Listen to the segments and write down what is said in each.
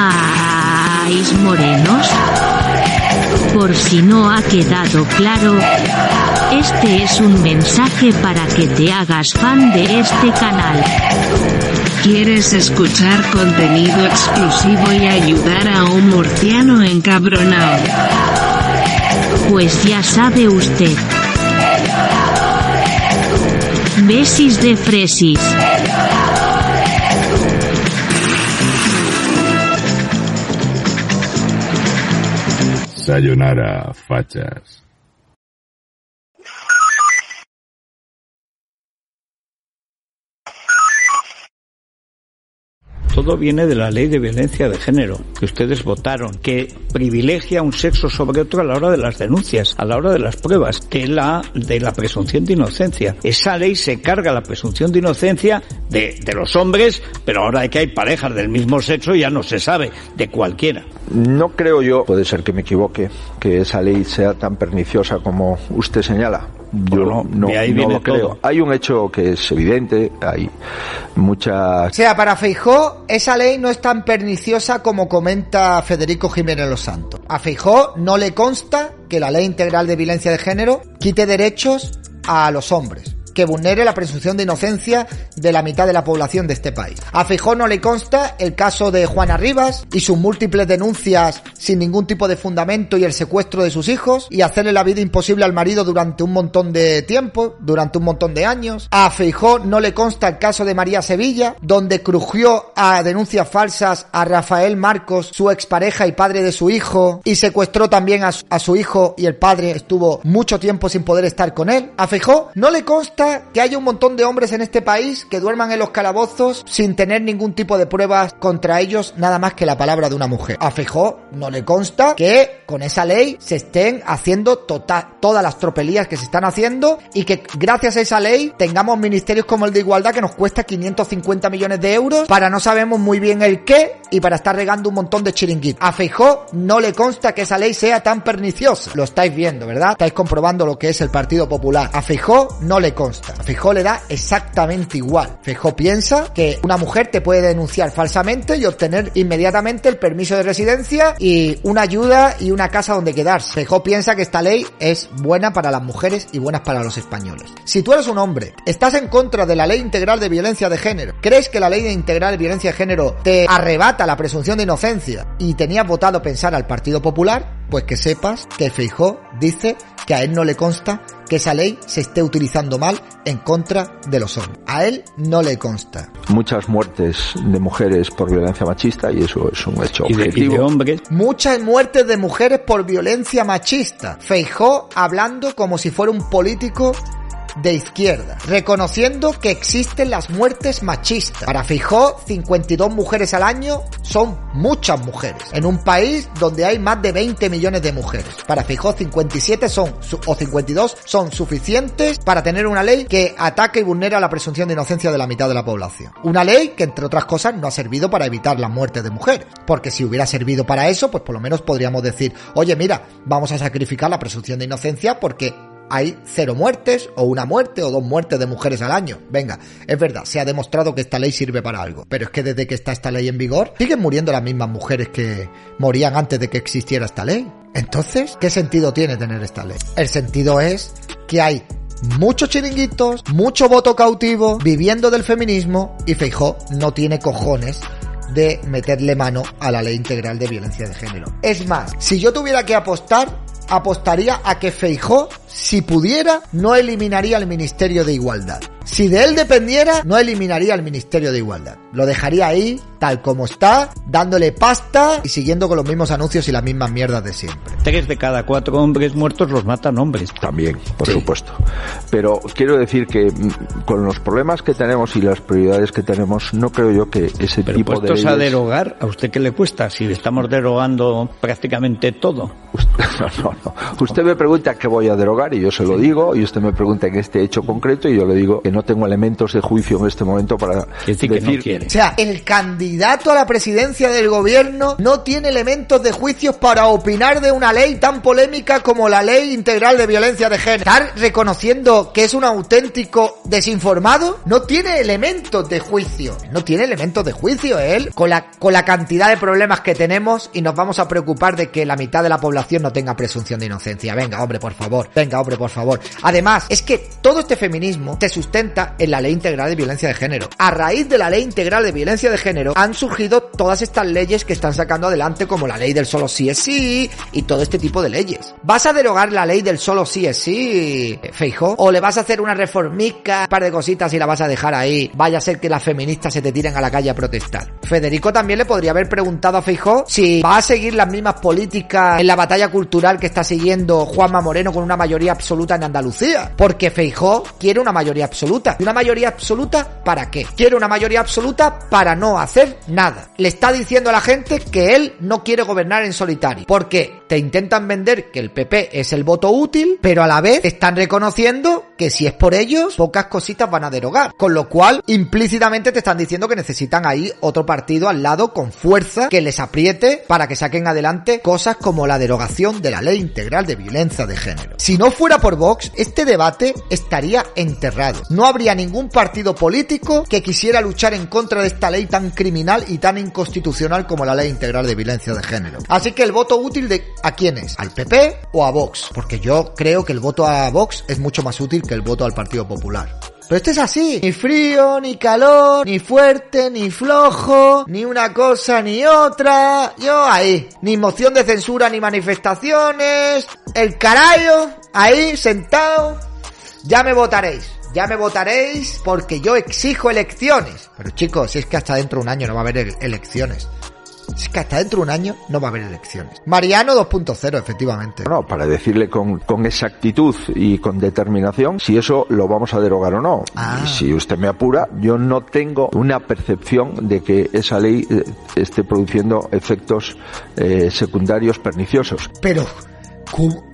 ¿Qué tramáis morenos? Por si no ha quedado claro, este es un mensaje para que te hagas fan de este canal. ¿Quieres escuchar contenido exclusivo y ayudar a un murciano encabronado? Pues ya sabe usted. Besis de fresis. Sayonara, fachas. Todo viene de la ley de violencia de género que ustedes votaron, que privilegia un sexo sobre otro a la hora de las denuncias, a la hora de las pruebas, que la de la presunción de inocencia. Esa ley se carga la presunción de inocencia de, de los hombres, pero ahora que hay parejas del mismo sexo ya no se sabe, de cualquiera. No creo yo, puede ser que me equivoque, que esa ley sea tan perniciosa como usted señala. Yo no, de ahí no viene lo creo. todo. Hay un hecho que es evidente, hay muchas O sea, para Feijó, esa ley no es tan perniciosa como comenta Federico Jiménez Los Santos. A Feijó no le consta que la ley integral de violencia de género quite derechos a los hombres. Que vulnere la presunción de inocencia de la mitad de la población de este país. A Feijó no le consta el caso de Juana Rivas y sus múltiples denuncias sin ningún tipo de fundamento y el secuestro de sus hijos y hacerle la vida imposible al marido durante un montón de tiempo, durante un montón de años. A Feijó no le consta el caso de María Sevilla, donde crujió a denuncias falsas a Rafael Marcos, su expareja y padre de su hijo, y secuestró también a su, hijo y el padre estuvo mucho tiempo sin poder estar con él. A Feijó no le consta que haya un montón de hombres en este país que duerman en los calabozos sin tener ningún tipo de pruebas contra ellos, nada más que la palabra de una mujer. A Feijó no le consta que con esa ley se estén haciendo tota- todas las tropelías que se están haciendo y que gracias a esa ley tengamos ministerios como el de igualdad que nos cuesta 550 millones de euros para no sabemos muy bien el qué y para estar regando un montón de chiringuitos. A Feijó no le consta que esa ley sea tan perniciosa. Lo estáis viendo, ¿verdad? Estáis comprobando lo que es el Partido Popular. A Feijó no le consta. A Feijó le da exactamente igual. Feijó piensa que una mujer te puede denunciar falsamente y obtener inmediatamente el permiso de residencia y una ayuda y una casa donde quedarse. Feijó piensa que esta ley es buena para las mujeres y buena para los españoles. Si tú eres un hombre, estás en contra de la ley integral de violencia de género, crees que la ley integral de violencia de género te arrebata la presunción de inocencia y tenías votado pensar al Partido Popular, pues que sepas que Feijó dice que a él no le consta que esa ley se esté utilizando mal en contra de los hombres. A él no le consta. muchas muertes de mujeres por violencia machista y eso es un hecho Y de, y objetivo. de hombres. Muchas muertes de mujeres por violencia machista. Feijó hablando como si fuera un político de izquierda, reconociendo que existen las muertes machistas. Para Feijó, 52 mujeres al año son muchas mujeres, en un país donde hay más de 20 millones de mujeres. Para Feijó, 57 son, o 52 son suficientes para tener una ley que ataque y vulnera la presunción de inocencia de la mitad de la población. Una ley que, entre otras cosas, no ha servido para evitar la muerte de mujeres. Porque si hubiera servido para eso, pues por lo menos podríamos decir, oye, mira, vamos a sacrificar la presunción de inocencia porque hay cero muertes, o una muerte, o dos muertes de mujeres al año. Venga, es verdad, se ha demostrado que esta ley sirve para algo. Pero es que desde que está esta ley en vigor, siguen muriendo las mismas mujeres que morían antes de que existiera esta ley. Entonces, ¿qué sentido tiene tener esta ley? El sentido es que hay muchos chiringuitos, mucho voto cautivo, viviendo del feminismo, y Feijó no tiene cojones de meterle mano a la ley integral de violencia de género. Es más, si yo tuviera que apostar, apostaría a que Feijó, si pudiera, no eliminaría el Ministerio de Igualdad. Si de él dependiera, no eliminaría el Ministerio de Igualdad. Lo dejaría ahí, tal como está, dándole pasta y siguiendo con los mismos anuncios y las mismas mierdas de siempre. Tres de cada cuatro hombres muertos los matan hombres. También, por Sí. supuesto. Pero quiero decir que mm, con los problemas que tenemos y las prioridades que tenemos, no creo yo que ese Pero tipo de puestos a leyes- derogar, ¿a usted qué le cuesta? Si estamos derogando prácticamente todo. No, no, no. Usted me pregunta qué voy a derogar. Y yo se lo digo y usted me pregunta en este hecho concreto y yo le digo que no tengo elementos de juicio en este momento para decir, que no quiere. O sea, el candidato a la presidencia del gobierno no tiene elementos de juicio para opinar de una ley tan polémica como la ley integral de violencia de género. Estar reconociendo que es un auténtico desinformado no tiene elementos de juicio. No tiene elementos de juicio él con la, con la cantidad de problemas que tenemos y nos vamos a preocupar de que la mitad de la población no tenga presunción de inocencia. Venga, hombre, por favor. Venga, hombre, por favor. Además, es que todo este feminismo se sustenta en la ley integral de violencia de género. A raíz de la ley integral de violencia de género han surgido todas estas leyes que están sacando adelante como la ley del solo sí es sí y todo este tipo de leyes. ¿Vas a derogar la ley del solo sí es sí, Feijo? ¿O le vas a hacer una reformica, un par de cositas y la vas a dejar ahí? Vaya a ser que las feministas se te tiren a la calle a protestar. Federico también le podría haber preguntado a Feijó si va a seguir las mismas políticas en la batalla cultural que está siguiendo Juanma Moreno con una mayoría absoluta en Andalucía. Porque Feijó quiere una mayoría absoluta. ¿Y una mayoría absoluta para qué? Quiere una mayoría absoluta para no hacer nada. Le está diciendo a la gente que él no quiere gobernar en solitario. Porque te intentan vender que el PP es el voto útil, pero a la vez están reconociendo que si es por ellos, pocas cositas van a derogar. Con lo cual, implícitamente te están diciendo que necesitan ahí otro partido al lado con fuerza que les apriete para que saquen adelante cosas como la derogación de la ley integral de violencia de género. Si no fuera por Vox, este debate estaría enterrado. No habría ningún partido político que quisiera luchar en contra de esta ley tan criminal y tan inconstitucional como la ley integral de violencia de género. Así que el voto útil de ¿a quién es? ¿Al PP o a Vox? Porque yo creo que el voto a Vox es mucho más útil que el voto al Partido Popular. Pero esto es así. Ni frío, ni calor, ni fuerte, ni flojo, ni una cosa ni otra. Yo ahí. Ni moción de censura, ni manifestaciones. El carayo, ahí, sentado. Ya me votaréis. Ya me votaréis porque yo exijo elecciones. Pero chicos, si es que hasta dentro de un año no va a haber elecciones. Es que hasta dentro de un año no va a haber elecciones. Mariano 2.0, efectivamente. No, para decirle con, con, exactitud y con determinación si eso lo vamos a derogar o no. Ah. Y si usted me apura, yo no tengo una percepción de que esa ley eh, esté produciendo efectos eh, secundarios perniciosos. Pero, ¿cómo?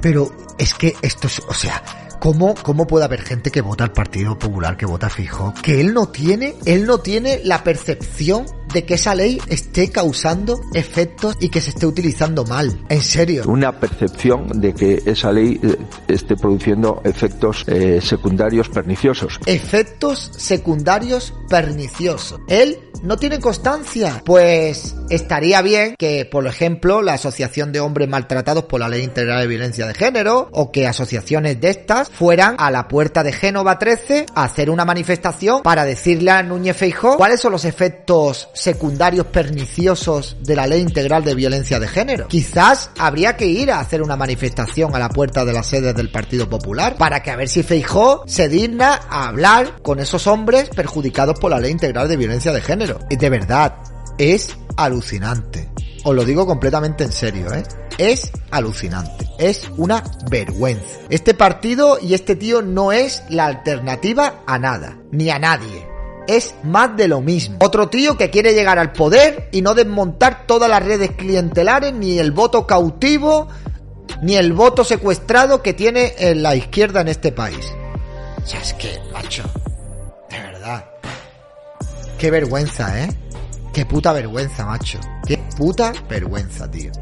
Pero es que esto es, o sea, ¿Cómo, ¿Cómo puede haber gente que vota al Partido Popular, que vota fijo? Que él no tiene, él no tiene la percepción de que esa ley esté causando efectos y que se esté utilizando mal. En serio. Una percepción de que esa ley eh, esté produciendo efectos eh, secundarios perniciosos. Efectos secundarios perniciosos. Él no tiene constancia. Pues estaría bien que, por ejemplo, la Asociación de Hombres Maltratados por la Ley Integral de Violencia de Género o que asociaciones de estas fueran a la puerta de Génova 13 a hacer una manifestación para decirle a Núñez Feijó cuáles son los efectos secundarios perniciosos de la ley integral de violencia de género. Quizás habría que ir a hacer una manifestación a la puerta de las sedes del Partido Popular para que a ver si Feijó se digna a hablar con esos hombres perjudicados por la ley integral de violencia de género. De verdad, es alucinante. Os lo digo completamente en serio, ¿eh? Es alucinante. Es una vergüenza. Este partido y este tío no es la alternativa a nada, ni a nadie es más de lo mismo. Otro tío que quiere llegar al poder y no desmontar todas las redes clientelares, ni el voto cautivo, ni el voto secuestrado que tiene en la izquierda en este país. O sea, es que, macho. Qué vergüenza, ¿eh? Qué puta vergüenza, macho. Qué puta vergüenza, tío.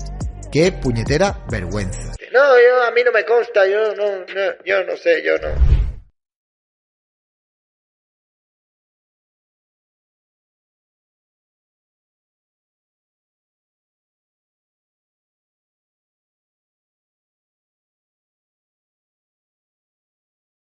Qué puñetera vergüenza. No, yo, a mí no me consta, yo no, no yo no sé, yo no.